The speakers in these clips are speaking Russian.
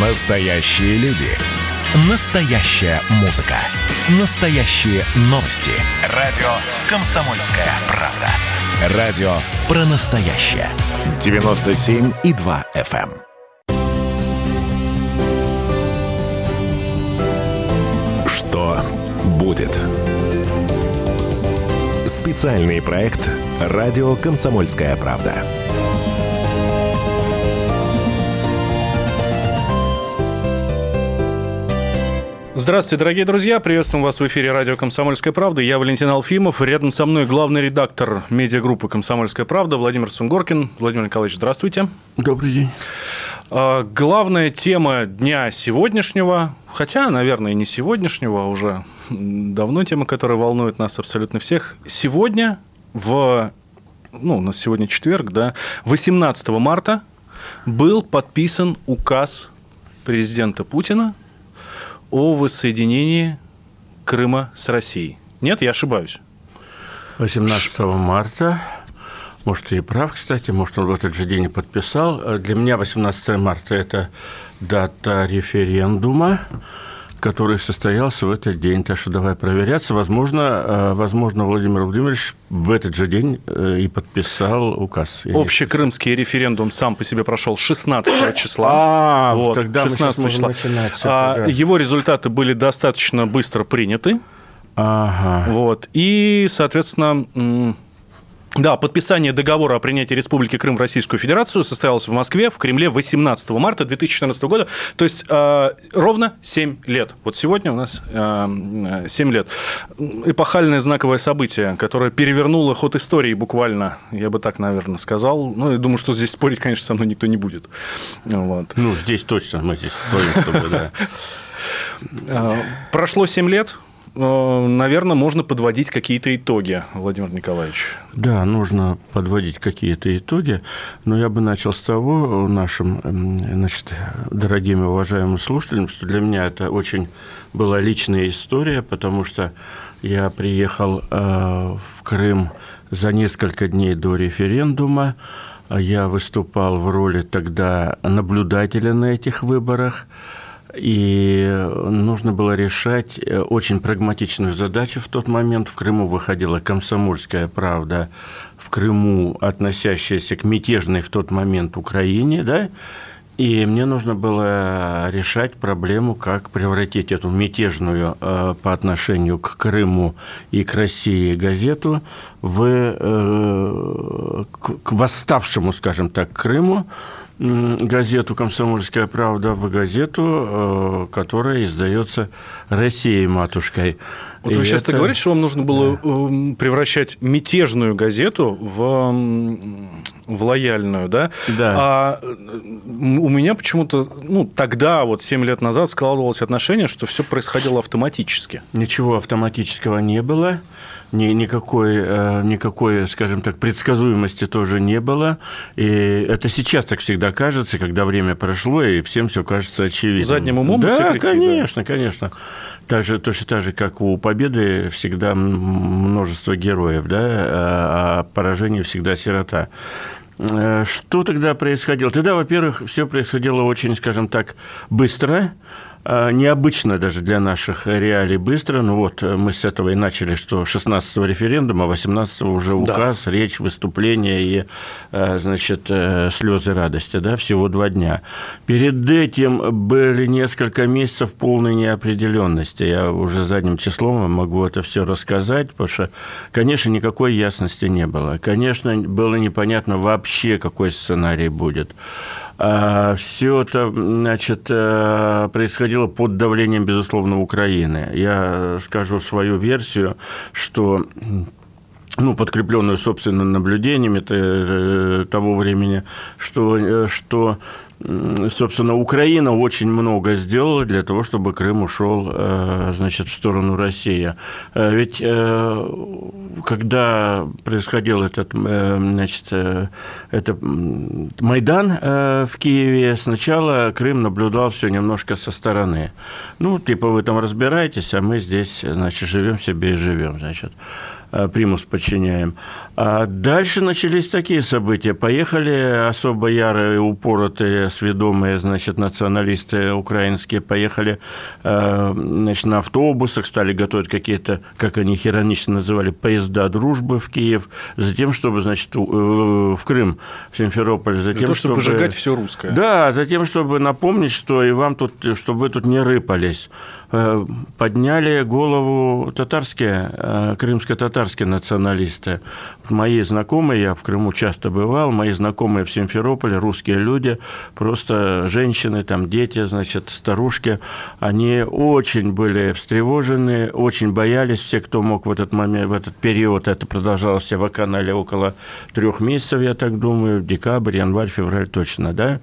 Настоящие люди. Настоящая музыка. Настоящие новости. Радио «Комсомольская правда». Радио про настоящее. 97,2 FM. эм. Что будет? Специальный проект «Радио «Комсомольская правда». Здравствуйте, дорогие друзья. Приветствуем вас в эфире радио «Комсомольская правда». Я Валентин Алфимов. Рядом со мной главный редактор медиагруппы «Комсомольская правда» Владимир Сунгоркин. Владимир Николаевич, здравствуйте. Добрый день. А, Главная тема дня сегодняшнего, хотя, наверное, не сегодняшнего, а уже давно тема, которая волнует нас абсолютно всех. Сегодня в, ну, у нас сегодня четверг, да, 18 марта был подписан указ президента Путина о воссоединении Крыма с Россией. Нет, я ошибаюсь. 18 марта, может, ты и прав, кстати, может, он в этот же день и подписал. Э, Для меня 18 марта – это дата референдума, который состоялся в этот день. Так что давай проверяться. Возможно, э, возможно Владимир Владимирович в этот же день э, и подписал указ. Я Общекрымский референдум сам по себе прошел 16 числа. А, Вот, тогда мы сейчас 16 можем числа. начинать. А, да. Его результаты были достаточно быстро приняты. Ага. Вот. И, соответственно, да, подписание договора о принятии Республики Крым в Российскую Федерацию состоялось в Москве, в Кремле 18 марта 2014 года. То есть э, ровно 7 лет. Вот сегодня у нас э, 7 лет. Эпохальное знаковое событие, которое перевернуло ход истории буквально, я бы так, наверное, сказал. Ну, я думаю, что здесь спорить, конечно, со мной никто не будет. Вот. Ну, здесь точно мы здесь спорим, чтобы, да. Э, Прошло 7 лет. Э, Наверное, можно подводить какие-то итоги, Владимир Николаевич. Да, нужно подводить какие-то итоги, но я бы начал с того, э, нашим, значит, дорогим и уважаемым слушателям, что для меня это очень была личная история, потому что я приехал э, в Крым за несколько дней до референдума, я выступал в роли тогда наблюдателя на этих выборах, и нужно было решать э, очень прагматичную задачу в тот момент. В Крыму выходила «Комсомольская правда», в Крыму относящаяся к мятежной в тот момент Украине, да, и мне нужно было решать проблему, как превратить эту мятежную э, по отношению к Крыму и к России газету в, э, к, восставшему, скажем так, Крыму, газету «Комсомольская правда» в газету, э, которая издается Россией матушкой. Вот И вы сейчас это- говорите, что вам нужно было эм, превращать мятежную газету в, в лояльную, да? Да. А м, у меня почему-то, ну, тогда, вот 7 лет назад, складывалось отношение, что все происходило автоматически. Ничего автоматического не было, ни, никакой, э, никакой, скажем так, предсказуемости тоже не было. И это сейчас так всегда кажется, когда время прошло, и всем все кажется очевидным. Задним умом все Да, прийти, да. конечно, конечно. Так же, точно так же, как у победы всегда множество героев, да, а а поражение всегда сирота. Э, Что тогда происходило? Тогда, во-первых, все происходило очень, скажем так, быстро, необычно даже для наших реалий быстро. Ну вот э, мы с этого и начали, что 16-го референдума, 18-го уже указ, речь, выступление и, э, значит, э, слезы радости, да, всего два дня. Перед этим были несколько месяцев полной неопределенности. Я уже задним числом могу это все рассказать, потому что, конечно, никакой ясности не было. Конечно, было непонятно вообще, какой сценарий будет. Все это, значит, э, происходило под давлением, безусловно, Украины. Я скажу свою версию, что ну, подкрепленную собственными наблюдениями э, того времени, что, э, что собственно, Украина очень много сделала для того, чтобы Крым ушел, э, значит, в сторону России. Э, Ведь э, когда происходил этот, значит, это Майдан в Киеве, сначала Крым наблюдал все немножко со стороны. Ну, типа, вы там разбираетесь, а мы здесь, значит, живем себе и живем, значит. примус подчиняем. А дальше начались такие события. Поехали особо ярые, упоротые, сведомые, значит, националисты украинские, поехали значит, на автобусах, стали готовить какие-то, как они их иронично называли, поезда дружбы в Киев, затем, чтобы, значит, в Крым, в Симферополь, затем, Для того, чтобы, чтобы выжигать все русское. Да, затем, чтобы напомнить, что и вам тут, чтобы вы тут не рыпались. Э, подняли голову татарские, э, крымско-татарские националисты. Мои знакомые, я в Крыму часто бывал, мои знакомые в Симферополе, русские люди, просто женщины, там дети, значит, старушки, они очень были встревожены, очень боялись, все, кто мог в этот момент, в этот период, это продолжалось в канале около трех месяцев, я так думаю, декабрь, январь, февраль точно, да,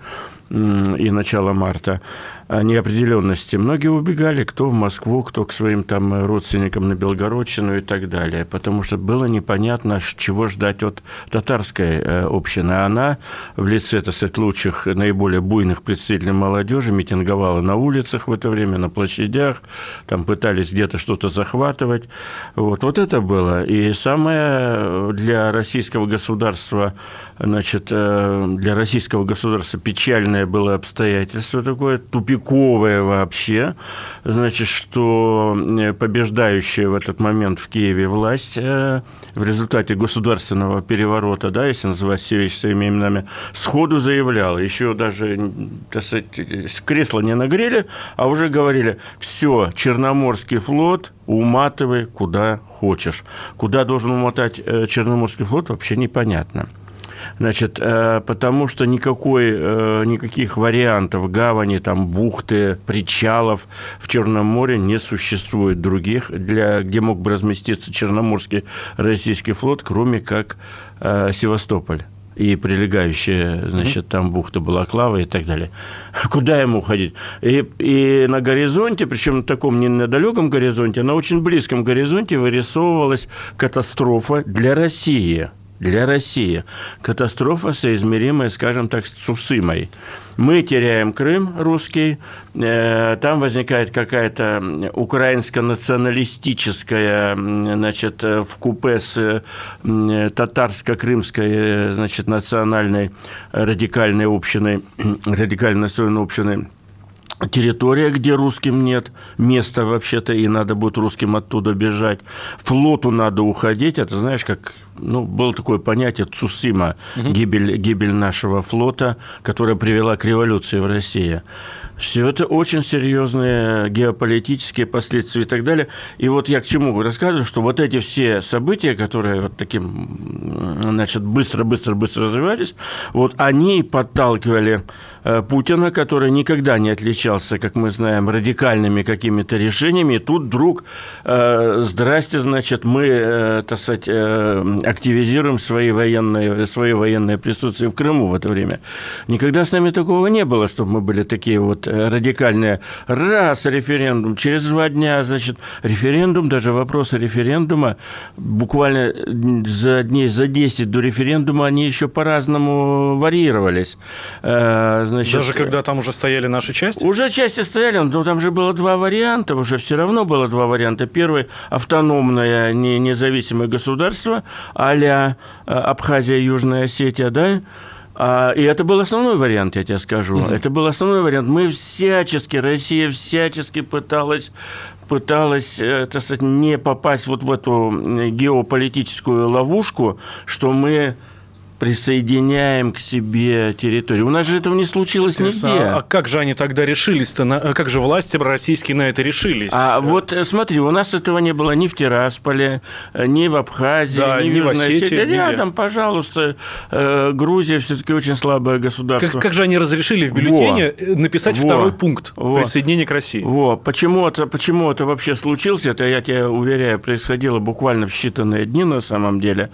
и начало марта неопределенности. Многие убегали, кто в Москву, кто к своим там родственникам на Белгородчину и так далее, потому что было непонятно, чего ждать от татарской э, общины. Она в лице, так сказать, лучших, наиболее буйных представителей молодежи митинговала на улицах в это время, на площадях, там пытались где-то что-то захватывать. Вот, вот это было. И самое для российского государства значит, э, для российского государства печальное было обстоятельство такое, тупиковое вообще, значит, что э, побеждающая в этот момент в Киеве власть э, в результате государственного переворота, да, если называть все вещи своими именами, сходу заявляла, еще даже, так сказать, кресло не нагрели, а уже говорили, все, Черноморский флот уматывай куда хочешь. Куда должен умотать Черноморский флот, вообще непонятно. Значит, э, потому что никакой, э, никаких вариантов гавани, там, бухты, причалов в Черном море не существует других, для, где мог бы разместиться Черноморский российский флот, кроме как э, Севастополь и прилегающая, значит, там бухта Балаклава и так далее. Куда ему уходить? И, и на горизонте, причем на таком не на далеком горизонте, а на очень близком горизонте вырисовывалась катастрофа для России – для России. Катастрофа, соизмеримая, скажем так, с Цусымой. Мы теряем Крым русский, э, там возникает какая-то украинско-националистическая, значит, э, в купе с татарско-крымской, значит, национальной радикальной общиной, радикально настроенной общиной территория, где русским нет места вообще-то, и надо будет русским оттуда бежать. Флоту надо уходить, это знаешь, как ну, было такое понятие Цусима, угу. гибель, гибель нашего флота, которая привела к революции в России. Все это очень серьезные геополитические последствия и так далее. И вот я к чему рассказываю, что вот эти все события, которые вот таким, значит, быстро-быстро-быстро развивались, вот они подталкивали Путина, который никогда не отличался, как мы знаем, радикальными какими-то решениями. И тут вдруг, э, здрасте, значит, мы, э, так сказать, активизируем свои военные, свои военное присутствие в Крыму в это время. Никогда с нами такого не было, чтобы мы были такие вот радикальные. Раз референдум, через два дня, значит, референдум, даже вопросы референдума, буквально за дней за 10 до референдума они еще по-разному варьировались значит... Даже когда там уже стояли наши части? Уже части стояли, но там же было два варианта, уже все равно было два варианта. Первый – автономное не, независимое государство а-ля э, Абхазия, Южная Осетия, да, а, и это был основной вариант, я тебе скажу. Mm-hmm. Это был основной вариант. Мы всячески, Россия всячески пыталась пыталась, э, так сказать, не попасть вот в эту геополитическую ловушку, что мы присоединяем к себе территорию. У нас же этого не случилось Интересно, нигде. А, а как же они тогда решились-то? На, а как же власти российские на это решились? А вот э, смотри, у нас этого не было ни в Тирасполе, э, ни в Абхазии, да, ни, ни в Южной Осетии. Рядом, нигде. пожалуйста, э, Грузия все-таки очень слабое государство. Как, как же они разрешили в бюллетене Во. написать Во. второй пункт Во. присоединения к России? Во. Почему это, почему это вообще случилось? Это, я тебе уверяю, происходило буквально в считанные дни на самом деле,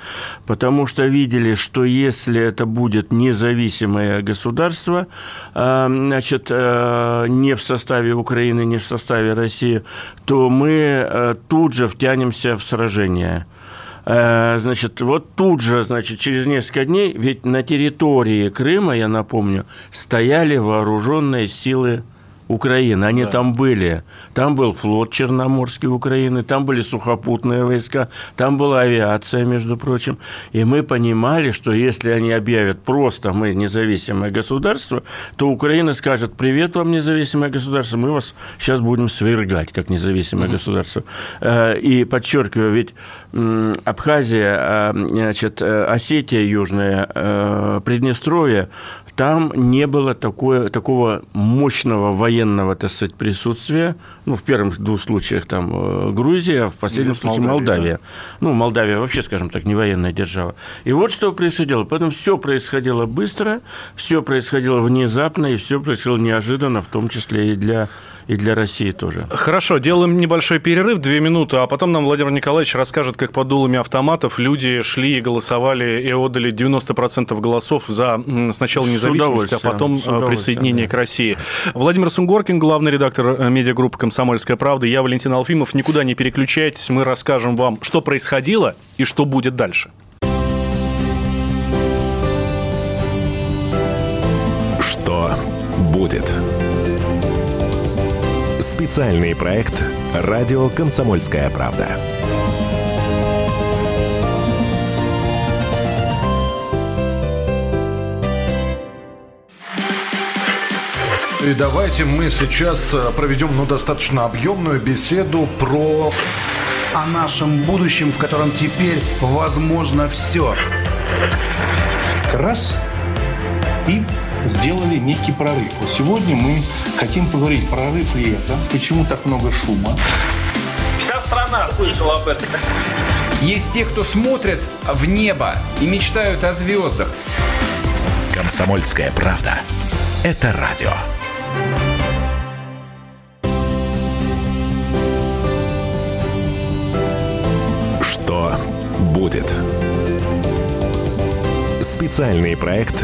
потому что видели, что если это будет независимое государство, э, значит, э, не в составе Украины, не в составе России, то мы э, тут же втянемся в сражение. Значит, вот тут же, значит, через несколько дней, ведь на территории Крыма, я напомню, стояли вооруженные силы Украины. Они да. там были. Там был флот Черноморский Украины, там были сухопутные войска, там была авиация, между прочим. И мы понимали, что если они объявят просто мы независимое государство, то Украина скажет, привет вам, независимое государство, мы вас сейчас будем свергать, как независимое mm-hmm. государство. Э, и подчеркиваю, ведь Абхазия, а, значит, э, Осетия Южная, э, Приднестровье, там не было такое, такого мощного военного, так сказать, присутствия. Ну, в первых двух случаях там э, Грузия, а в последнем Здесь случае Молдавия. Молдавия. Да. Ну, Молдавия вообще, скажем так, не военная держава. И вот что происходило. Поэтому все происходило быстро, все происходило внезапно, и все происходило неожиданно, в том числе и для и для России тоже. Хорошо, делаем небольшой перерыв, две минуты, а потом нам Владимир Николаевич расскажет, как под дулами автоматов люди шли и голосовали и отдали 90% голосов за сначала независимость, а потом э, присоединение да. к России. Владимир Сунгоркин, главный редактор э, медиагруппы «Комсомольская правда», я Валентин Алфимов. Никуда не переключайтесь, мы расскажем вам, что происходило и что будет дальше. Что будет? Специальный проект «Радио Комсомольская правда». И давайте мы сейчас э, проведем ну, достаточно объемную беседу про... О нашем будущем, в котором теперь возможно все. Раз и сделали некий прорыв. Вот сегодня мы хотим поговорить, прорыв ли это, почему так много шума. Вся страна слышала об этом. Есть те, кто смотрят в небо и мечтают о звездах. Комсомольская правда. Это радио. Что будет? Специальный проект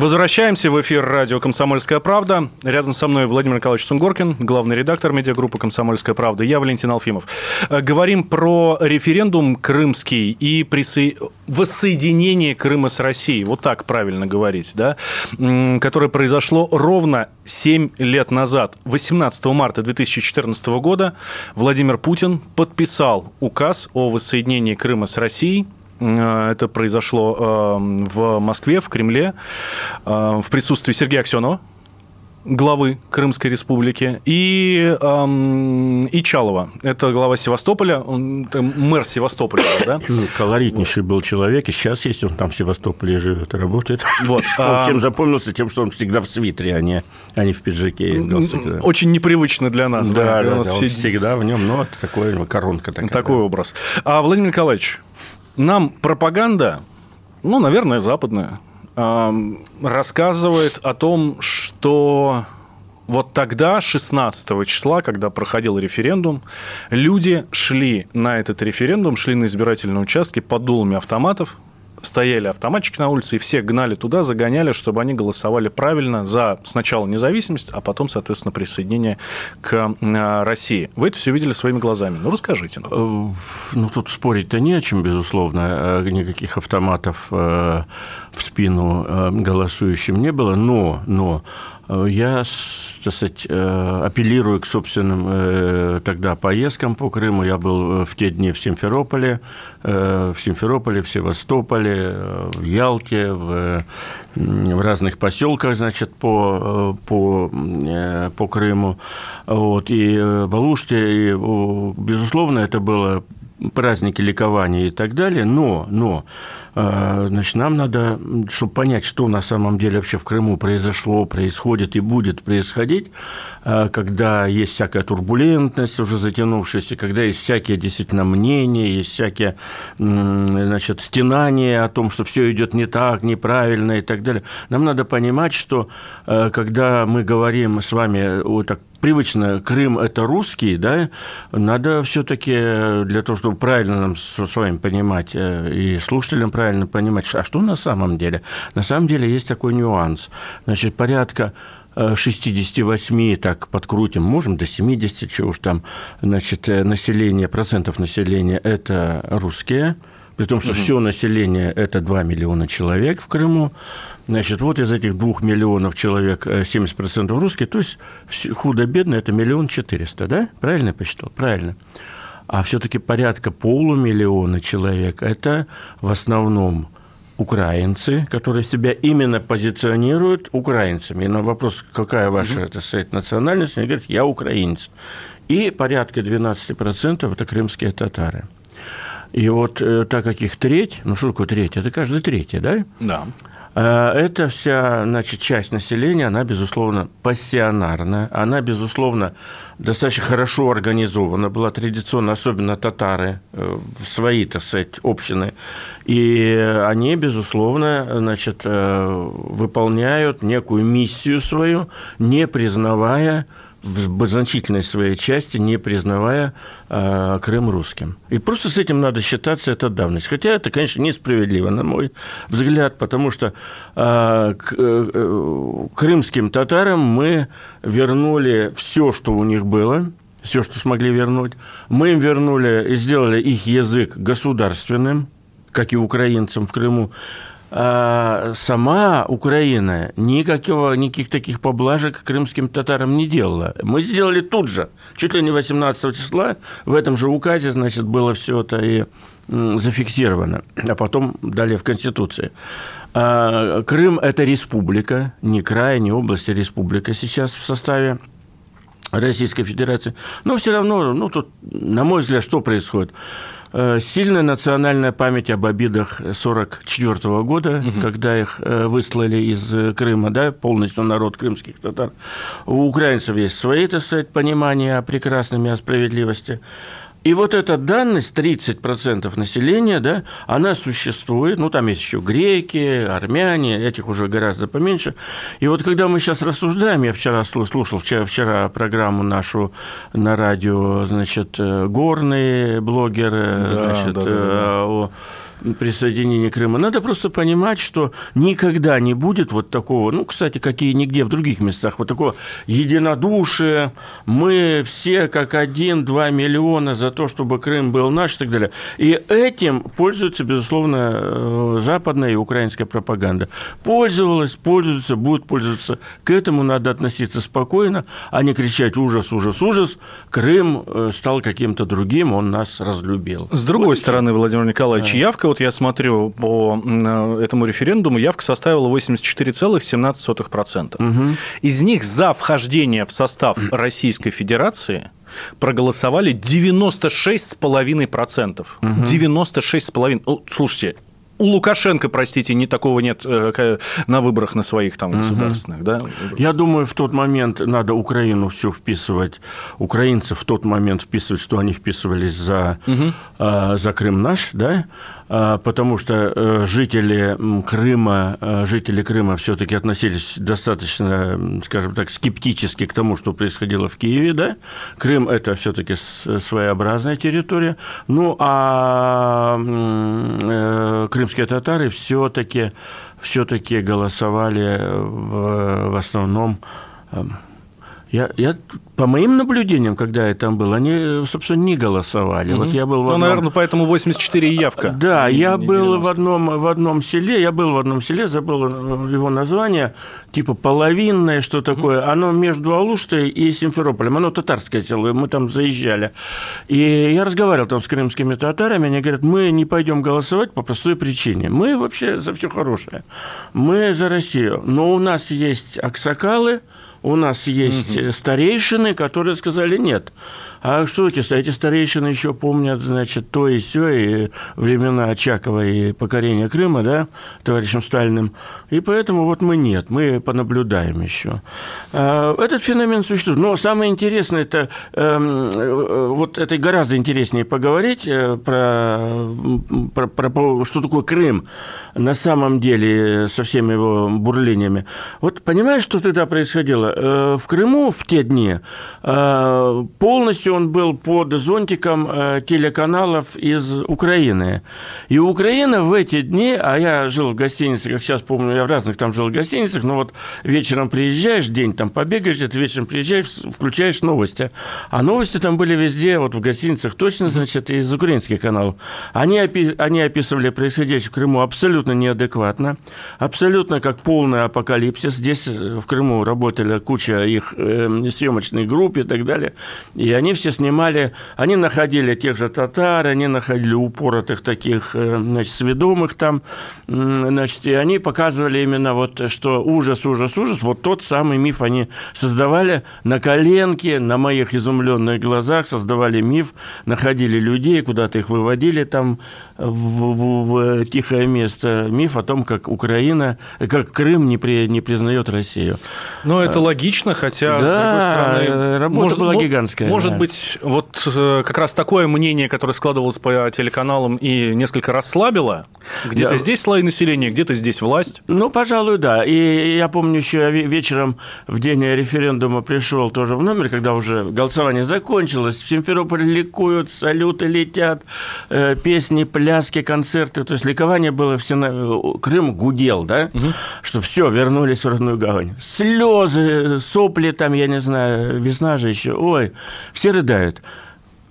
Возвращаемся в эфир радио «Комсомольская правда». Рядом со мной Владимир Николаевич Сунгоркин, главный редактор медиагруппы «Комсомольская правда». Я Валентин Алфимов. Э, говорим про референдум крымский и присо... воссоединение Крыма с Россией. Вот так правильно говорить, да? Которое произошло ровно 7 лет назад. 18 марта 2014 года Владимир Путин подписал указ о воссоединении Крыма с Россией – это произошло эм, в Москве, в Кремле, э, в присутствии Сергея Аксенова, главы Крымской республики, и, эм, и Чалова. Это глава Севастополя, он, мэр Севастополя, да? Ну, колоритнейший был человек, и сейчас есть, он там в Севастополе живет и работает. Вот. Он а... всем запомнился тем, что он всегда в свитере, а не, а не в пиджаке галстуке. Очень непривычно для нас. Да, да, да, да все... всегда в нем, ну, такой коронка такая. Такой да. образ. А Владимир Николаевич, нам пропаганда, ну, наверное, западная, рассказывает о том, что вот тогда, 16 числа, когда проходил референдум, люди шли на этот референдум, шли на избирательные участки под дулами автоматов, стояли автоматчики на улице, и все гнали туда, загоняли, чтобы они голосовали правильно за сначала независимость, а потом, соответственно, присоединение к а, России. Вы это все видели своими глазами. Ну, расскажите. Ну, ну тут спорить-то не о чем, безусловно. Э, никаких автоматов э, в спину голосующим не было, но, но я так сказать, э, апеллирую к собственным э, тогда поездкам по Крыму. Я был э, в те дни в Симферополе, в Симферополе, в Севастополе, в Ялте, в, в разных поселках, значит, по, по, по Крыму. Вот, и в Алуште, и, безусловно, это было праздники ликования и так далее, но, но значит, нам надо, чтобы понять, что на самом деле вообще в Крыму произошло, происходит и будет происходить, а, когда есть всякая турбулентность уже затянувшаяся, когда есть всякие действительно мнения, есть всякие значит, стенания о том, что все идет не так, неправильно и так далее. Нам надо понимать, что а, когда мы говорим с вами вот так привычно Крым – это русский, да, надо все-таки для того, чтобы правильно нам с вами понимать э, и слушателям правильно понимать, а что на самом деле? На самом деле есть такой нюанс. Значит, порядка 68, так подкрутим, можем до 70, чего уж там, значит, население, процентов населения – это русские, при том, что угу. все население – это 2 миллиона человек в Крыму. Значит, вот из этих 2 миллионов человек 70% русские, то есть худо-бедно – это миллион четыреста, да? Правильно я посчитал? Правильно а все-таки порядка полумиллиона человек – это в основном украинцы, которые себя именно позиционируют украинцами. И на вопрос, какая ваша, так сказать, национальность, они говорят, я украинец. И порядка 12% – это крымские татары. И вот э, так как их треть, ну что такое треть? Это каждый третий, да? Да. Э, эта вся значит, часть населения, она, безусловно, пассионарная, она, безусловно, достаточно хорошо организована была традиционно, особенно татары, э, в свои, так сказать, общины. И они, безусловно, значит, э, выполняют некую миссию свою, не признавая в значительной своей части, не признавая э, Крым русским. И просто с этим надо считаться, это давность. Хотя это, конечно, несправедливо, на мой взгляд, потому что э, к, э, крымским татарам мы вернули все, что у них было, все, что смогли вернуть. Мы им вернули и сделали их язык государственным, как и украинцам в Крыму. А сама Украина никакого, никаких таких поблажек крымским татарам не делала. Мы сделали тут же, чуть ли не 18 числа, в этом же указе, значит, было все это и зафиксировано, а потом далее в Конституции. А Крым – это республика, не край, не область, а республика сейчас в составе Российской Федерации. Но все равно, ну, тут, на мой взгляд, что происходит? Э, сильная национальная память об обидах 1944 года, угу. когда их э, выслали из э, Крыма, да, полностью народ крымских татар. У украинцев есть свои, так сказать, понимания о прекрасном и о справедливости. И вот эта данность, 30% населения, да, она существует, ну, там есть еще греки, армяне, этих уже гораздо поменьше. И вот когда мы сейчас рассуждаем, я вчера слушал вчера, вчера программу нашу на радио, значит, горные блогеры, да, значит, да, да, да. о присоединения Крыма. Надо просто понимать, что никогда не будет вот такого, ну, кстати, как и нигде в других местах, вот такого единодушия, мы все как один, два миллиона за то, чтобы Крым был наш и так далее. И этим пользуется, безусловно, э, западная и украинская пропаганда. Пользовалась, пользуется, будет пользоваться. К этому надо относиться спокойно, а не кричать ужас, ужас, ужас. Крым э, стал каким-то другим, он нас разлюбил. С другой вот стороны, Владимир Николаевич, явка вот я смотрю по э, этому референдуму, явка составила 84,17%. Угу. Из них за вхождение в состав Российской Федерации проголосовали 96,5%. Угу. 96,5%. Ну, слушайте, у Лукашенко, простите, не такого нет э, на выборах на своих там государственных, да? Я думаю, в тот момент надо Украину все вписывать, украинцев в тот момент вписывать, что они вписывались за, угу. за Крым наш, да, потому что э, жители Крыма, э, жители Крыма все-таки относились достаточно, скажем так, скептически к тому, что происходило в Киеве, да. Крым – это все-таки своеобразная территория. Ну, а э, крымские татары все-таки все-таки голосовали в, в основном я, я по моим наблюдениям, когда я там был, они, собственно, не голосовали. Угу. Вот я был в ну, одном... Ну, наверное, поэтому 84 явка. Да, не, я не был в одном, в одном селе, я был в одном селе, забыл его название, типа половинное, что такое. Угу. Оно между Алуштой и Симферополем, оно татарское село, мы там заезжали. И я разговаривал там с крымскими татарами, они говорят, мы не пойдем голосовать по простой причине. Мы вообще за все хорошее. Мы за Россию. Но у нас есть аксакалы, у нас есть угу. старейшины, которые сказали нет. А что эти, эти старейшины еще помнят, значит, то и все, и времена Очакова и покорения Крыма, да, товарищем Сталиным. И поэтому вот мы нет, мы понаблюдаем еще. А, этот феномен существует. Но самое интересное, это эм, э, вот это гораздо интереснее поговорить э, про, про, про что такое Крым на самом деле со всеми его бурлениями. Вот понимаешь, что тогда происходило? Э, в Крыму в те дни полностью полностью он был под зонтиком э, телеканалов из Украины. И Украина в эти дни, а я жил в гостинице, как сейчас помню, я в разных там жил в гостиницах, но вот вечером приезжаешь, день там побегаешь, это вечером приезжаешь, включаешь новости. А новости там были везде, вот в гостиницах точно, значит, из украинских каналов. Они, опи- они описывали происходящее в Крыму абсолютно неадекватно, абсолютно как полный апокалипсис. Здесь э, в Крыму работали куча их э, съемочной групп и так далее. И они все снимали, они находили тех же татар, они находили упоротых таких, э, значит, сведомых там, значит, и они показывали именно вот, что ужас, ужас, ужас, вот тот самый миф они создавали на коленке, на моих изумленных глазах, создавали миф, находили людей, куда-то их выводили там в, в- в тихое место. Миф о том, как Украина, как Крым не, при, не признает Россию. Но это логично, хотя, с Да, другой стороны... э, работа была мо- гигантская, Может да. быть, вот э, как раз такое мнение, которое складывалось по телеканалам и несколько расслабило, где-то Да. здесь слои населения, где-то здесь власть. Ну, пожалуй, да. И я помню еще вечером в день референдума пришел тоже в номер, когда уже голосование закончилось. В Симферополе ликуют, салюты летят, э, песни, пляски, концерты. То есть ликование было все на... э, Крым гудел, да? Что все, вернулись в родную гавань. Слезы, сопли там, я не знаю, весна же еще. Ой, все рыдают.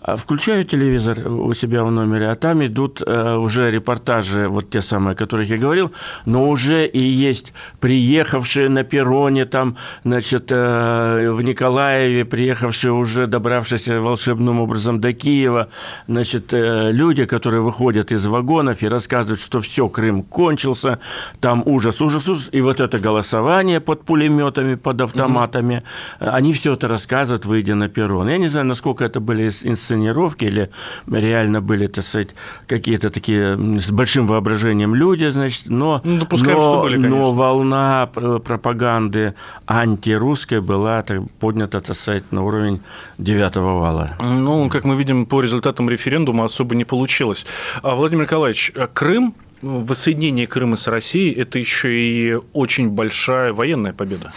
А Включаю телевизор у себя в номере, а там идут э, уже репортажи, вот те самые, о которых я говорил, но уже и есть приехавшие на перроне там, значит, э, в Николаеве, приехавшие уже, добравшиеся волшебным образом до Киева, значит, э, люди, которые выходят из вагонов и рассказывают, что все, Крым кончился, там ужас, ужас, ужас, и вот это голосование под пулеметами, под автоматами, э, они все это рассказывают, выйдя на перрон. Я не знаю, насколько это были ис- инсценировки или реально были, так сказать, какие-то такие с большим воображением люди, значит, но, Ну, допускаем, но, что были, конечно. но волна пр- пропаганды антирусской была так, поднята, так сказать, на уровень девятого вала. Ну, как мы видим, по результатам референдума особо не получилось. А, Владимир Николаевич, а Крым, воссоединение Крыма с Россией – это еще и очень большая военная победа.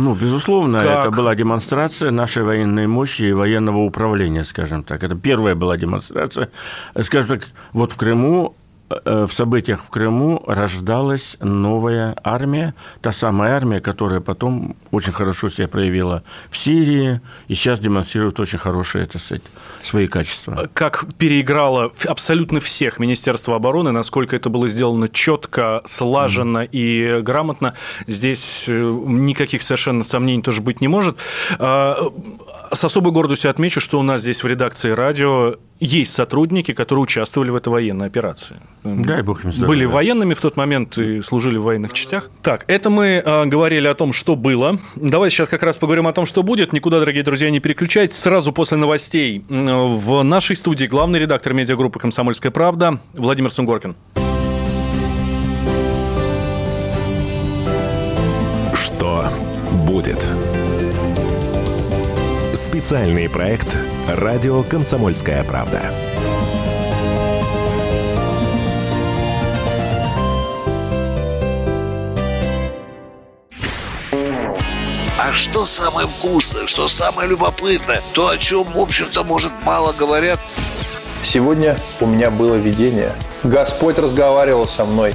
Ну, безусловно, Как? это была демонстрация нашей военной мощи и военного управления, скажем так. Это первая была демонстрация. Скажем так, вот в Крыму, в событиях в Крыму рождалась новая армия, та самая армия, которая потом очень хорошо себя проявила в Сирии и сейчас демонстрирует очень хорошие, так сказать, свои качества. Как переиграло абсолютно всех Министерство обороны, насколько это было сделано четко, слаженно и грамотно, здесь э, никаких совершенно сомнений тоже быть не может. С особой гордостью отмечу, что у нас здесь в редакции радио есть сотрудники, которые участвовали в этой военной операции. Дай бог им здоровья. Были военными в тот момент и служили в военных частях. Так, это мы э, говорили о том, что было. Давайте сейчас как раз поговорим о том, что будет. Никуда, дорогие друзья, не переключайтесь. Сразу после новостей в нашей студии главный редактор медиагруппы «Комсомольская правда» Владимир Сунгоркин. Что будет? Специальный проект «Радио Комсомольская правда». А что самое вкусное, что самое любопытное, то, о чем, в общем-то, может, мало говорят, Сегодня у меня было видение. Господь разговаривал со мной.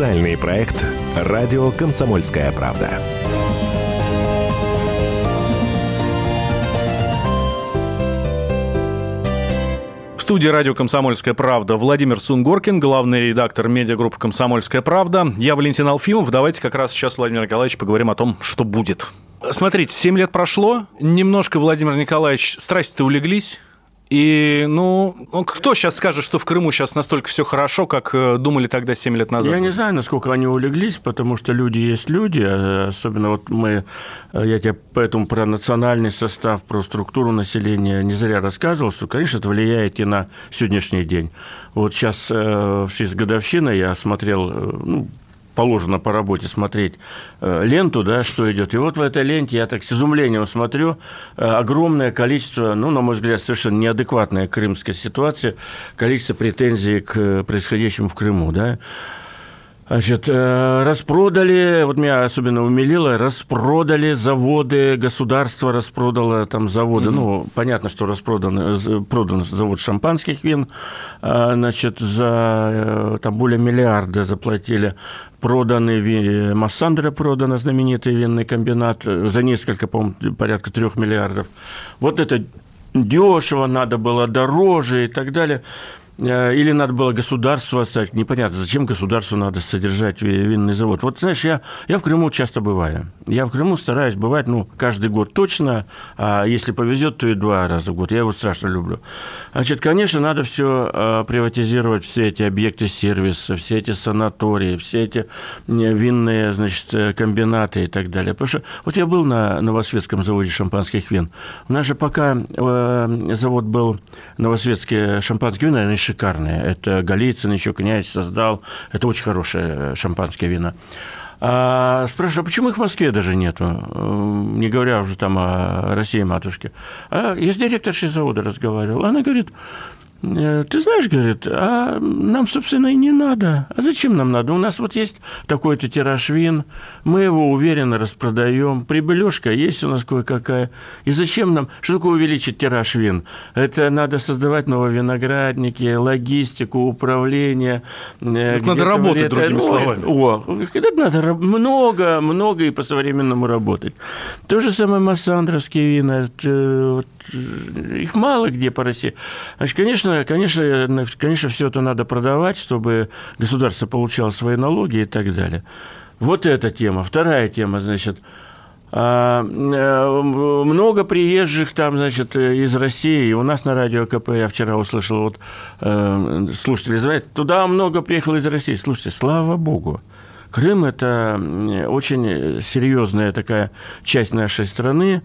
Специальный проект «Радио Комсомольская правда». В студии радио «Комсомольская правда» Владимир Сунгоркин, главный редактор медиагруппы «Комсомольская правда». Я Валентин Алфимов. Давайте как раз сейчас, Владимир Николаевич, поговорим о том, что будет. Смотрите, 7 лет прошло, немножко, Владимир Николаевич, страсти-то улеглись, И, ну, ну, кто сейчас скажет, что в Крыму сейчас настолько все хорошо, как э, думали тогда 7 лет назад? Я не знаю, насколько они улеглись, потому что люди есть люди, а особенно вот мы, э, я тебе поэтому про национальный состав, про структуру населения не зря рассказывал, что, конечно, это влияет и на сегодняшний день. Вот сейчас э, в честь годовщины я смотрел, ну, положено по работе смотреть э, ленту, да, что идет. И вот в этой ленте я так с изумлением смотрю э, огромное количество, ну, на мой взгляд, совершенно неадекватная крымская ситуация, количество претензий к происходящему в Крыму, да. Значит, э, распродали, вот меня особенно умилило, распродали заводы, государство распродало там заводы. Mm-hmm. Ну, понятно, что распродан продан завод шампанских вин, значит, за там более миллиарда заплатили проданы, Массандра продано, знаменитый винный комбинат, за несколько, по-моему, порядка трех миллиардов. Вот это дешево, надо было дороже и так далее. Э, или надо было государство оставить. Непонятно, зачем государству надо содержать винный завод. Вот, знаешь, я, я в Крыму часто бываю. Я в Крыму стараюсь бывать, ну, каждый год точно, а если повезет, то и два раза в год. Я его страшно люблю. Значит, конечно, надо все э, приватизировать, все эти объекты сервиса, все эти санатории, все эти винные, значит, э, комбинаты и так далее. Потому что вот я был на Новосветском заводе шампанских вин. У нас же пока завод был Новосветские шампанские вина, они шикарные. Это Голицын, еще князь создал. Это очень хорошее шампанское вино. А, спрашиваю, а почему их в Москве даже нету? Не говоря уже там о России матушке. А я с директоршей завода разговаривал. Она говорит, Э, ты знаешь, говорит, а нам, собственно, и не надо. А зачем нам надо? У нас вот есть такой-то тираж вин, мы его уверенно распродаем, прибылешка есть у нас кое-какая. И зачем нам, что такое увеличить тираж вин? Это надо создавать новые виноградники, логистику, управление. Э, это надо работать, это, другими словами. О, это надо много, много и по-современному работать. То же самое массандровские вина, это, их мало где по России. Значит, конечно, конечно, конечно, все это надо продавать, чтобы государство получало свои налоги и так далее. Вот эта тема. Вторая тема, значит, а, э, много приезжих там, значит, из России. У нас на радио КП я вчера услышал, вот э, слушатели звонят, туда много приехало из России. Слушайте, слава богу. Крым – это очень серьезная такая часть нашей страны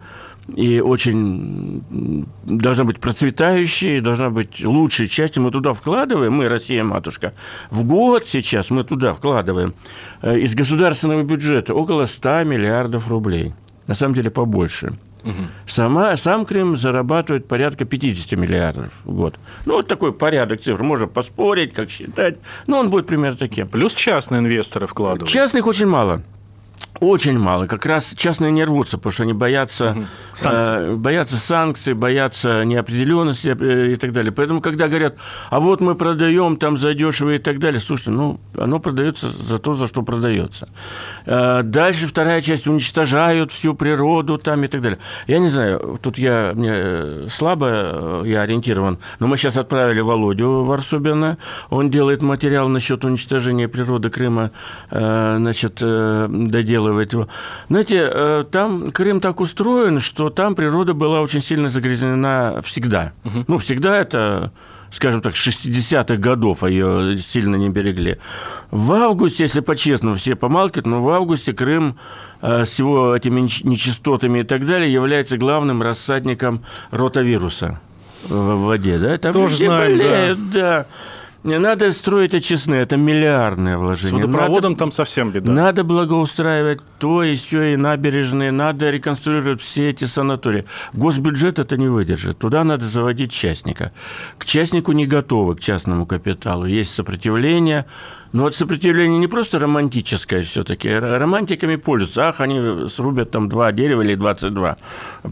и очень должна быть процветающей, должна быть лучшей частью. Мы туда вкладываем, мы, Россия, матушка, в год сейчас мы туда вкладываем э, из государственного бюджета около 100 миллиардов рублей. На самом деле побольше. Угу. Сама, сам Крым зарабатывает порядка 50 миллиардов в год. Ну, вот такой порядок цифр. Можно поспорить, как считать. Но он будет примерно таким. Плюс частные инвесторы вкладывают. Частных очень мало. Очень мало. Как раз частные не рвутся, потому что они боятся, угу. э, боятся санкций, боятся неопределенности э, и так далее. Поэтому, когда говорят, а вот мы продаем там задешево и так далее, слушайте, ну, оно продается за то, за что продается. Э, дальше вторая часть уничтожают всю природу там и так далее. Я не знаю, тут я мне э, слабо э, я ориентирован, но мы сейчас отправили Володю Варсубина, он делает материал насчет уничтожения природы Крыма, э, значит, доделывает переделывать его. Знаете, э, там Крым так устроен, что там природа была очень сильно загрязнена всегда. Угу. Ну, всегда это скажем так, 60-х годов а ее сильно не берегли. В августе, если по-честному, все помалкивают, но в августе Крым э, с его этими нечистотами и так далее является главным рассадником ротавируса в воде. Да? Там Тоже знаем, болеют, да. да. Не надо строить очистные, это миллиардное вложение. С водопроводом надо, там совсем беда. Надо благоустраивать то все, и набережные, надо реконструировать все эти санатории. Госбюджет это не выдержит. Туда надо заводить частника. К частнику не готовы, к частному капиталу. Есть сопротивление, но вот сопротивление не просто романтическое все-таки. Романтиками пользуются. Ах, они срубят там два дерева или 22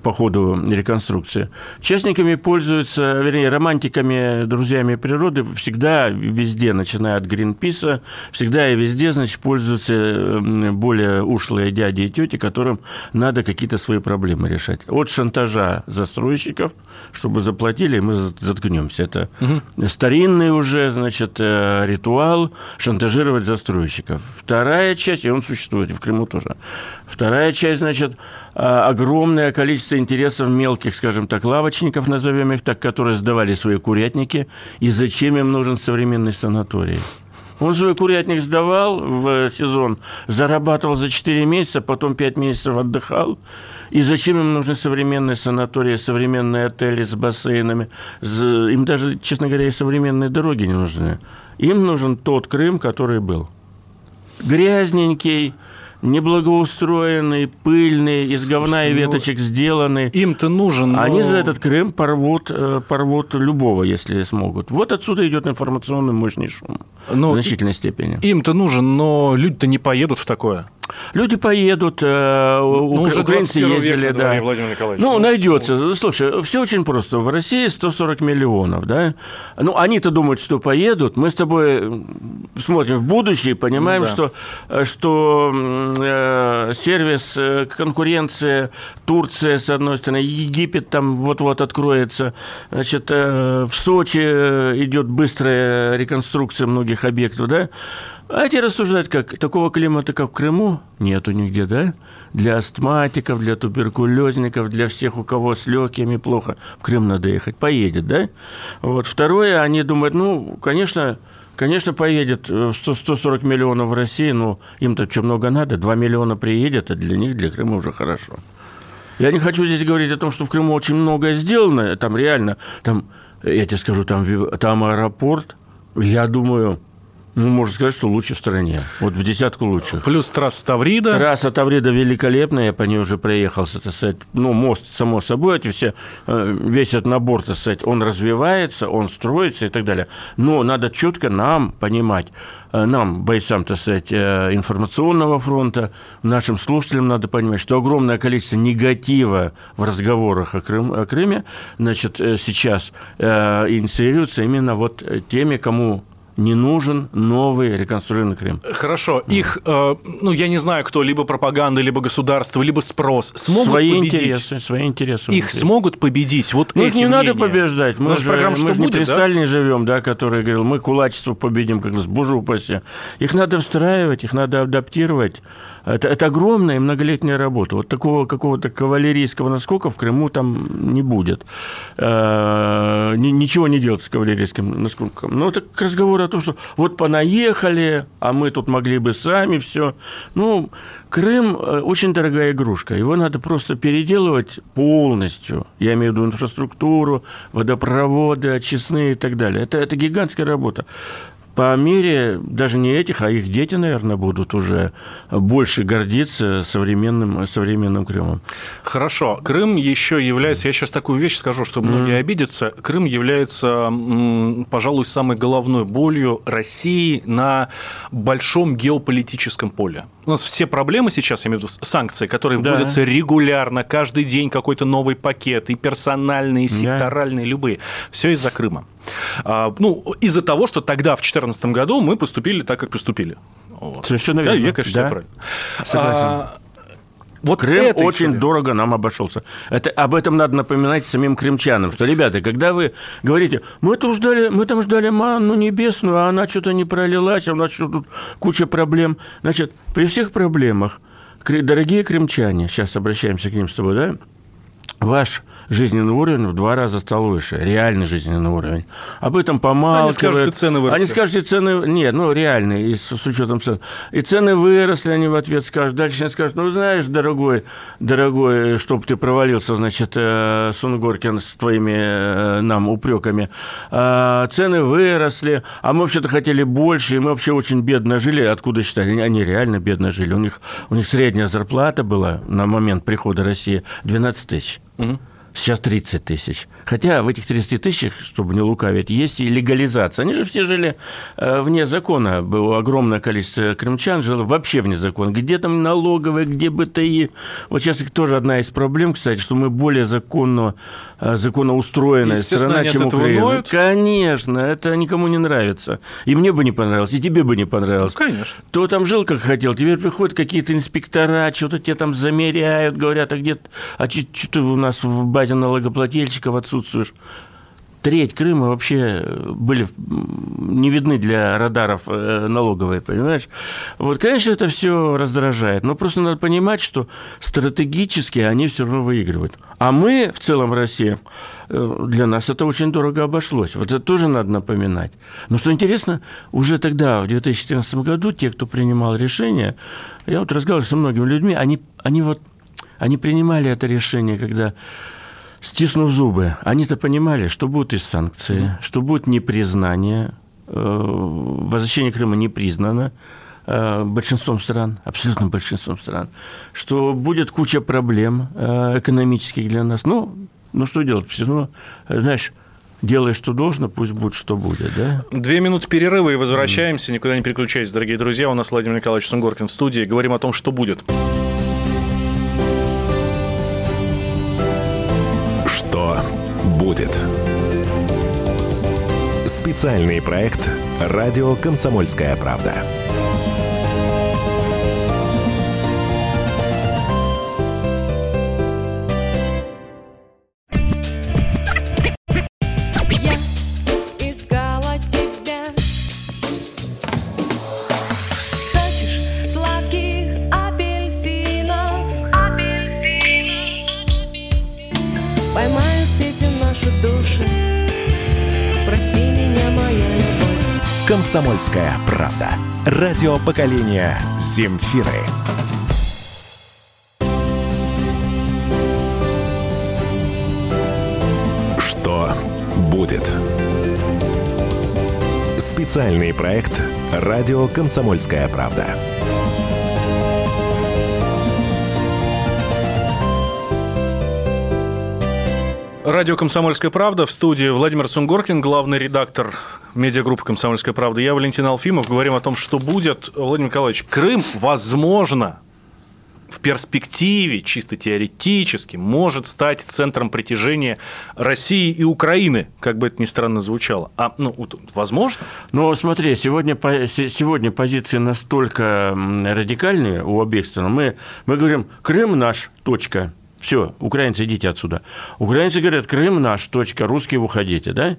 по ходу реконструкции. Частниками пользуются, вернее, романтиками, друзьями природы всегда везде, начиная от Гринписа, всегда и везде, значит, пользуются более ушлые дяди и тети, которым надо какие-то свои проблемы решать. От шантажа застройщиков, чтобы заплатили, мы заткнемся. Это угу. старинный уже, значит, э, ритуал. Шантаж шантажировать застройщиков. Вторая часть, и он существует и в Крыму тоже. Вторая часть, значит, а, огромное количество интересов мелких, скажем так, лавочников, назовем их так, которые сдавали свои курятники, и зачем им нужен современный санаторий. Он свой курятник сдавал в сезон, зарабатывал за 4 месяца, потом 5 месяцев отдыхал. И зачем им нужны современные санатории, современные отели с бассейнами? Им даже, честно говоря, и современные дороги не нужны. Им нужен тот Крым, который был. Грязненький, неблагоустроенный, пыльный, из говна и ну, веточек сделанный. Им-то нужен. Но... Они за этот Крым порвут, э, порвут любого, если смогут. Вот отсюда идет информационный мощный шум. Но в значительной степени. Им-то нужен, но люди-то не поедут в такое. Люди поедут, э, ну, уже украинцы ездили, да. Ну, найдется. Слушай, все очень просто. В России 140 миллионов, да. Ну, они-то думают, что поедут. Мы с тобой смотрим в будущее, понимаем, ну, да. что, э, что э, сервис, э, конкуренция, Турция, с одной стороны, Египет там вот-вот откроется. Значит, э, в Сочи идет быстрая реконструкция многих объектов, да. А эти рассуждают, как такого климата, как в Крыму, нету нигде, да? Для астматиков, для туберкулезников, для всех, у кого с легкими плохо, в Крым надо ехать, поедет, да? Вот. Второе, они думают, ну, конечно, Конечно, поедет 100, 140 миллионов в России, но им-то что много надо, 2 миллиона приедет, а для них, для Крыма уже хорошо. Я не хочу здесь говорить о том, что в Крыму очень многое сделано, там реально, там, я тебе скажу, там, там аэропорт, я думаю, ну, можно сказать, что лучше в стране. Вот в десятку лучше. Плюс трасса Таврида. Трасса Таврида великолепная, я по ней уже проехался, так сказать. Ну, мост, само собой, эти все, э, весь этот набор, так сказать, он развивается, он строится и так далее. Но надо четко нам понимать, э, нам, бойцам, так сказать, э, информационного фронта, нашим слушателям надо понимать, что огромное количество негатива в разговорах о, Крым, о Крыме, значит, сейчас инициируется именно вот теми, кому не нужен новый реконструированный Крым. Хорошо. Да. Их, э, ну, я не знаю, кто, либо пропаганда, либо государство, либо спрос, смогут свои победить? Интересы, свои интересы. Их внутри. смогут победить? Вот ну, эти не мнения. надо побеждать. Мы, же, программа, мы же не при да? Сталине живем, да, который говорил, мы кулачество победим, как нас, боже упаси. Их надо встраивать, их надо адаптировать. Это, это огромная многолетняя работа. Вот такого какого-то кавалерийского наскока в Крыму там не будет. Э, ничего не делать с кавалерийским наскоком. Но это к разговору о том, что вот понаехали, а мы тут могли бы сами все. Ну, Крым э, очень дорогая игрушка. Его надо просто переделывать полностью. Я имею в виду инфраструктуру, водопроводы, очистные и так далее. Это, это гигантская работа по мере даже не этих, а их дети, наверное, будут уже больше гордиться современным, современным Крымом. Хорошо. Крым еще является, я сейчас такую вещь скажу, что многие mm. обидятся, Крым является, пожалуй, самой головной болью России на большом геополитическом поле. У нас все проблемы сейчас, я имею в виду санкции, которые да. вводятся регулярно, каждый день какой-то новый пакет, и персональные, и секторальные, да. любые. Все из-за Крыма. А, ну, из-за того, что тогда, в 2014 году, мы поступили так, как поступили. Вот. Совершенно верно. Да, я, конечно, да. правильно. Согласен. А, вот Крым очень история. дорого нам обошелся. Это, об этом надо напоминать самим крымчанам, что, ребята, когда вы говорите, мы там ждали, мы там ждали манну небесную, а она что-то не пролилась, а у нас что тут куча проблем. Значит, при всех проблемах, дорогие крымчане, сейчас обращаемся к ним с тобой, да, ваш жизненный уровень в два раза стал выше, реальный жизненный уровень. Об этом помалкивают. Они скажут, и цены выросли. Они скажут, и цены... Нет, ну, реальные, и с, с учетом цен. И цены выросли, они в ответ скажут. Дальше они скажут, ну, знаешь, дорогой, дорогой, чтоб ты провалился, значит, э, Сунгоркин с твоими э, нам упреками. Э, цены выросли, а мы вообще-то хотели больше, и мы вообще очень бедно жили. Откуда считали? Они реально бедно жили. У них, у них средняя зарплата была на момент прихода России 12 тысяч. Угу сейчас 30 тысяч. Хотя в этих 30 тысячах, чтобы не лукавить, есть и легализация. Они же все жили э, вне закона. Было огромное количество крымчан жило вообще вне закона. Где там налоговые, где БТИ. Вот сейчас их тоже одна из проблем, кстати, что мы более законно, э, законоустроенная страна, чем Украина. Ноют. Конечно, это никому не нравится. И мне бы не понравилось, и тебе бы не понравилось. Ну, конечно. То там жил, как хотел. Теперь приходят какие-то инспектора, что-то тебе там замеряют, говорят, а где а что-то у нас в базе налогоплательщиков отсутствуешь. треть Крыма вообще были не видны для радаров э, налоговые, понимаешь? Вот, конечно, это все раздражает, но просто надо понимать, что стратегически они все равно выигрывают. А мы, в целом Россия, э, для нас это очень дорого обошлось. Вот это тоже надо напоминать. Но что интересно, уже тогда, в 2014 году, те, кто принимал решение, я вот разговаривал со многими людьми, они, они вот они принимали это решение, когда стиснув зубы, они-то понимали, что будут и санкции, mm что будет непризнание, э, возвращение Крыма не признано э, большинством стран, абсолютным большинством стран, что будет куча проблем э, экономических для нас. Ну, ну что делать? Все равно, знаешь, делай, что должно, пусть будет, что будет, да? Две минуты перерыва и возвращаемся. Никуда не переключайтесь, дорогие друзья. У нас Владимир Николаевич Сунгоркин в студии. Говорим о том, что будет. Будет? Специальный проект «Радио Комсомольская правда». «Комсомольская правда». Радио поколения «Земфиры». Что будет? Специальный проект «Радио Комсомольская правда». Радио «Комсомольская правда» в студии Владимир Сунгоркин, главный редактор медиагруппы «Комсомольская правда». Я Валентин Алфимов. Говорим о том, что будет. Владимир Николаевич, Крым, возможно, в перспективе, чисто теоретически, может стать центром притяжения России и Украины, как бы это ни странно звучало. А, ну, возможно? Ну, смотри, сегодня, сегодня позиции настолько радикальные у обеих стран. Мы, мы говорим, Крым наш, точка. Все, украинцы, идите отсюда. Украинцы говорят, Крым наш, точка, русские уходите, да?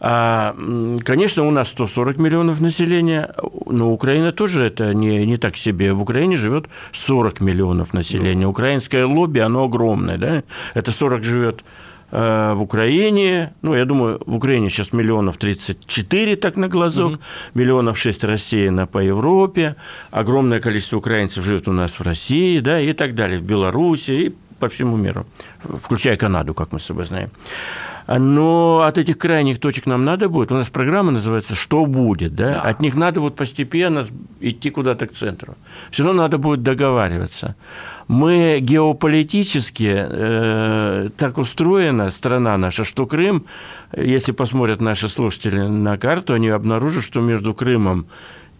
А, конечно, у нас 140 миллионов населения, но Украина тоже это не, не так себе. В Украине живет 40 миллионов населения. Украинское лобби, оно огромное, да? Это 40 живет э, в Украине, ну, я думаю, в Украине сейчас миллионов 34, так на глазок, угу. миллионов 6 рассеяно по Европе, огромное количество украинцев живет у нас в России, да, и так далее, в Беларуси, и по всему миру, включая Канаду, как мы с тобой знаем. Но от этих крайних точек нам надо будет. У нас программа называется «Что будет?». Да? Да. От них надо вот постепенно идти куда-то к центру. Все равно надо будет договариваться. Мы геополитически э, так устроена страна наша, что Крым, если посмотрят наши слушатели на карту, они обнаружат, что между Крымом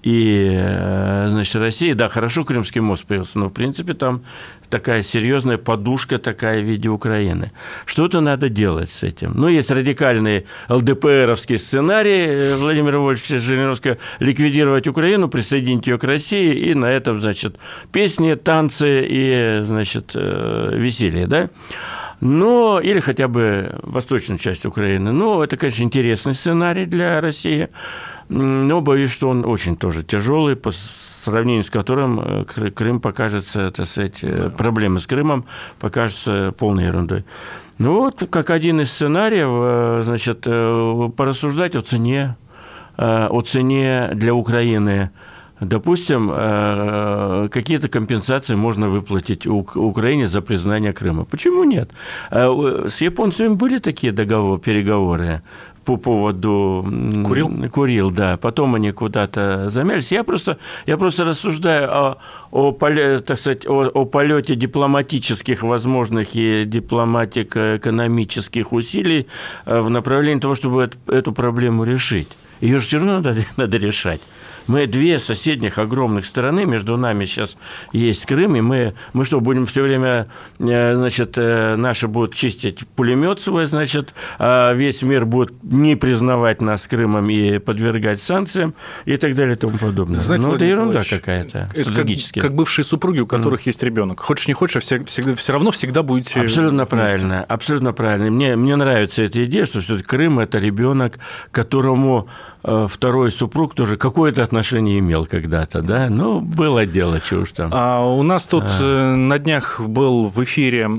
и, э, значит, Россией, да, хорошо Крымский мост появился, но, в принципе, там такая серьезная подушка такая в виде Украины. Что-то надо делать с этим. Ну, есть радикальный ЛДПРовский сценарий э, Владимира Вольфовича Жириновского ликвидировать Украину, присоединить ее к России, и на этом, значит, песни, танцы и, значит, э, веселье, да? Но, или хотя бы восточную часть Украины. Ну, это, конечно, интересный сценарий для России, но боюсь, что он очень тоже тяжелый по сравнению с которым э, Крым покажется, так сказать, э, проблемы с Крымом покажутся полной ерундой. Ну вот, как один из сценариев, э, значит, порассуждать о цене, о цене для Украины Допустим, какие-то компенсации можно выплатить Украине за признание Крыма. Почему нет? С японцами были такие договоры, переговоры по поводу... Курил? Курил, да. Потом они куда-то замялись. Я просто, я просто рассуждаю о, о, так сказать, о, о полете дипломатических возможных и дипломатико-экономических усилий э, в направлении того, чтобы эту, эту проблему решить. Ее же все равно надо, надо решать. Мы две соседних огромных страны, между нами сейчас есть Крым, и мы, мы что, будем все время, э, значит, э, наши будут чистить пулемет свой, значит, а весь мир будет не признавать нас Крымом и подвергать санкциям и так далее и тому подобное. Знаете, ну, это Владимир ерунда Владимирович, какая-то, Это стратегически. как, как бывшие супруги, у которых есть ребенок. Хочешь не хочешь, а все, всегда, все равно всегда будете Абсолютно вместе. правильно, абсолютно правильно. Мне, мне нравится эта идея, что все-таки Крым – это ребенок, которому второй супруг тоже какое-то отношение имел когда-то, да? Ну, было дело, чего уж там. А у нас тут э, на днях был в эфире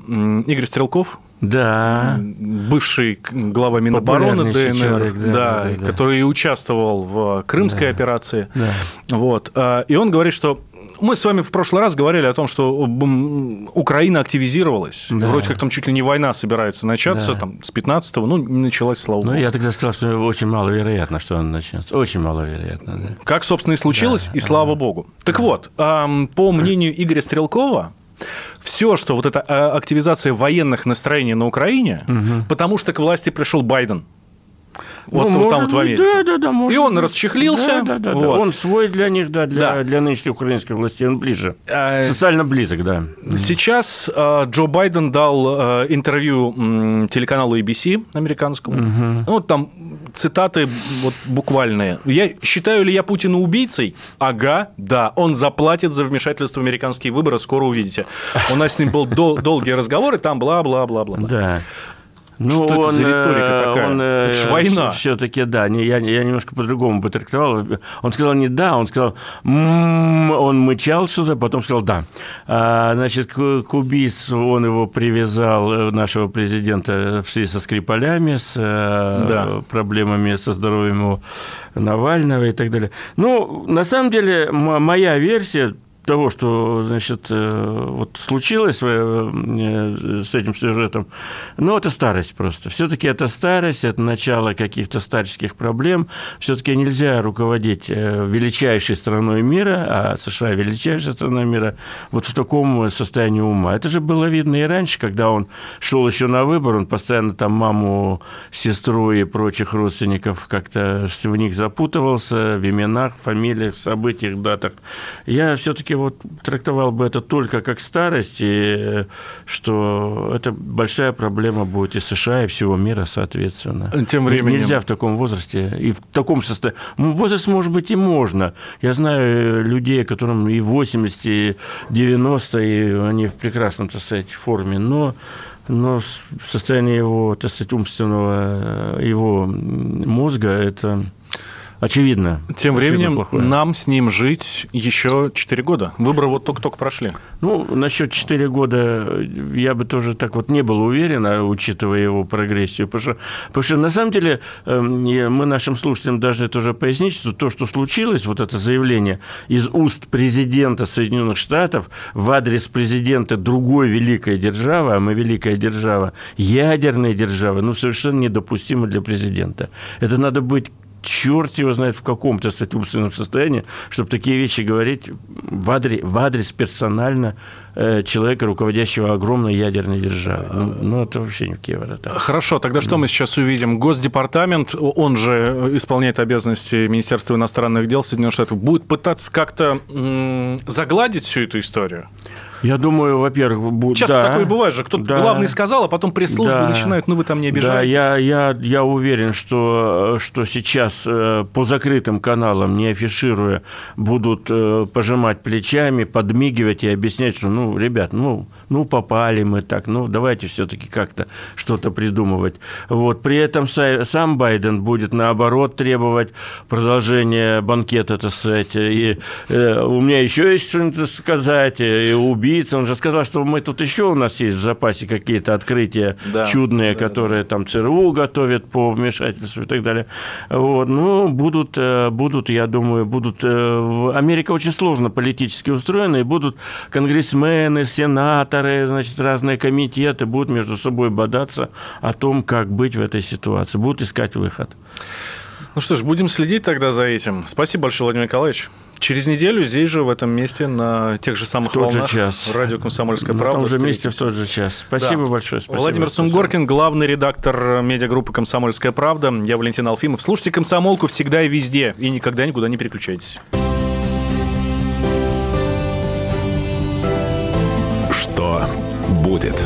Игорь Стрелков, Да. бывший глава Минобороны ДНР, человек, да, да, да, да, который участвовал в Крымской Да. операции. Да. Вот. А, И он говорит, что мы с вами в прошлый раз говорили о том, что Украина активизировалась. Да. Вроде как там чуть ли не война собирается начаться, Да. там, с 15-го, ну, не началась, слава Ну, богу. я тогда сказал, что очень маловероятно, что он начнется. Очень маловероятно, да. Как, собственно, и случилось, и слава богу. Так вот, по мнению Игоря Стрелкова, все, что вот эта а, активизация военных настроений на Украине, потому что к власти пришел Байден. Вот, Ну, вот там вот в Америке. Да, да, да. может И он быть. расчехлился. Да, да, да, да. Вот. Он свой для них, да, для, Да. для нынешней украинской власти. Он ближе. А, Социально близок, да. Сейчас э, Джо Байден дал э, интервью м, телеканалу ABC американскому. Ну, Вот там цитаты вот буквальные. Я считаю ли я Путина убийцей? Ага, да. Он заплатит за вмешательство в американские выборы. Скоро увидите. У нас с ним был дол- долгий разговор, и там бла-бла-бла-бла. Да. Ну, Что это за риторика такая? Это ж война. Все-таки, да, не, я, я немножко по-другому бы трактовал. Он сказал не да, он сказал, «М-м-м», он мычал что-то, потом сказал да. А, значит, к, к убийству он его привязал, э, нашего президента, в связи со Скрипалями, с э, Да. проблемами со здоровьем у Навального и так далее. Ну, на самом деле, моя версия того, что, значит, э, вот случилось э, с этим сюжетом, ну, это старость просто. Все-таки это старость, это начало каких-то старческих проблем. Все-таки нельзя руководить э, величайшей страной мира, а США величайшая страна мира, вот в таком состоянии ума. Это же было видно и раньше, когда он шел еще на выбор, он постоянно там маму, сестру и прочих родственников как-то в них запутывался в именах, фамилиях, событиях, датах. Я все-таки вот трактовал бы это только как старость, и э, что это большая проблема будет и США, и всего мира, соответственно. Тем временем- Нельзя в таком возрасте и в таком состоянии. Ну, возраст, может быть, и можно. Я знаю людей, которым и 80, и 90, и они в прекрасном, так сказать, форме, но но состояние его, так сказать, умственного, э, его мозга, это очевидно. Тем временем плохое. нам с ним жить еще 4 года. Выборы вот только-только прошли. Ну, насчет 4 года я бы тоже так вот не был уверен, а, учитывая его прогрессию. Потому что, потому что на самом деле эм, мы нашим слушателям должны тоже пояснить, что то, что случилось, вот это заявление из уст президента Соединенных Штатов в адрес президента другой великой державы, а мы великая держава, ядерная держава, ну, совершенно недопустимо для президента. Это надо быть черт его знает в каком-то, кстати, умственном состоянии, чтобы такие вещи говорить в адрес, в адрес персонально э, человека, руководящего огромной ядерной державой. Ну, ну, это вообще не в Киево. Хорошо, тогда что мы сейчас увидим? Госдепартамент, он же исполняет обязанности Министерства иностранных дел Соединенных Штатов, будет пытаться как-то загладить всю эту историю? Я думаю, во-первых, будет... Часто да, такое бывает же. Кто-то да. главный сказал, а потом пресс-службы Да. начинают, ну вы там не Да, обижаетесь. я, я, я уверен, что, что сейчас э, по закрытым каналам, не афишируя, будут э, пожимать плечами, подмигивать и объяснять, что, ну, ребят, ну, ну попали мы так, ну, давайте все-таки как-то что-то придумывать. Вот. При этом са- сам Байден будет, наоборот, требовать продолжения банкета, так сказать. И э, у меня еще есть что-нибудь сказать, и убийца. Он же сказал, что мы тут еще у нас есть в запасе какие-то открытия Да. чудные, которые там ЦРУ готовят по вмешательству и так далее. Вот. Ну, будут, э, будут, я думаю, будут... э, Америка очень сложно политически устроена, и будут конгрессмены, сенаторы, значит, разные комитеты будут между собой бодаться о том, как быть в этой ситуации. Будут искать выход. Ну что ж, будем следить тогда за этим. Спасибо большое, Владимир Николаевич. Через неделю здесь же, в этом месте, на тех же самых В тот же волнах, час. радио «Комсомольская На правда». том же месте в тот же час. Спасибо Да. большое. Спасибо. Владимир. Сунгоркин, главный редактор медиагруппы «Комсомольская правда». Я Валентин Алфимов. Слушайте «Комсомолку» всегда и везде. И никогда никуда не переключайтесь. Будет?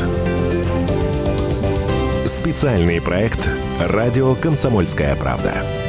Специальный проект «Радио Комсомольская правда».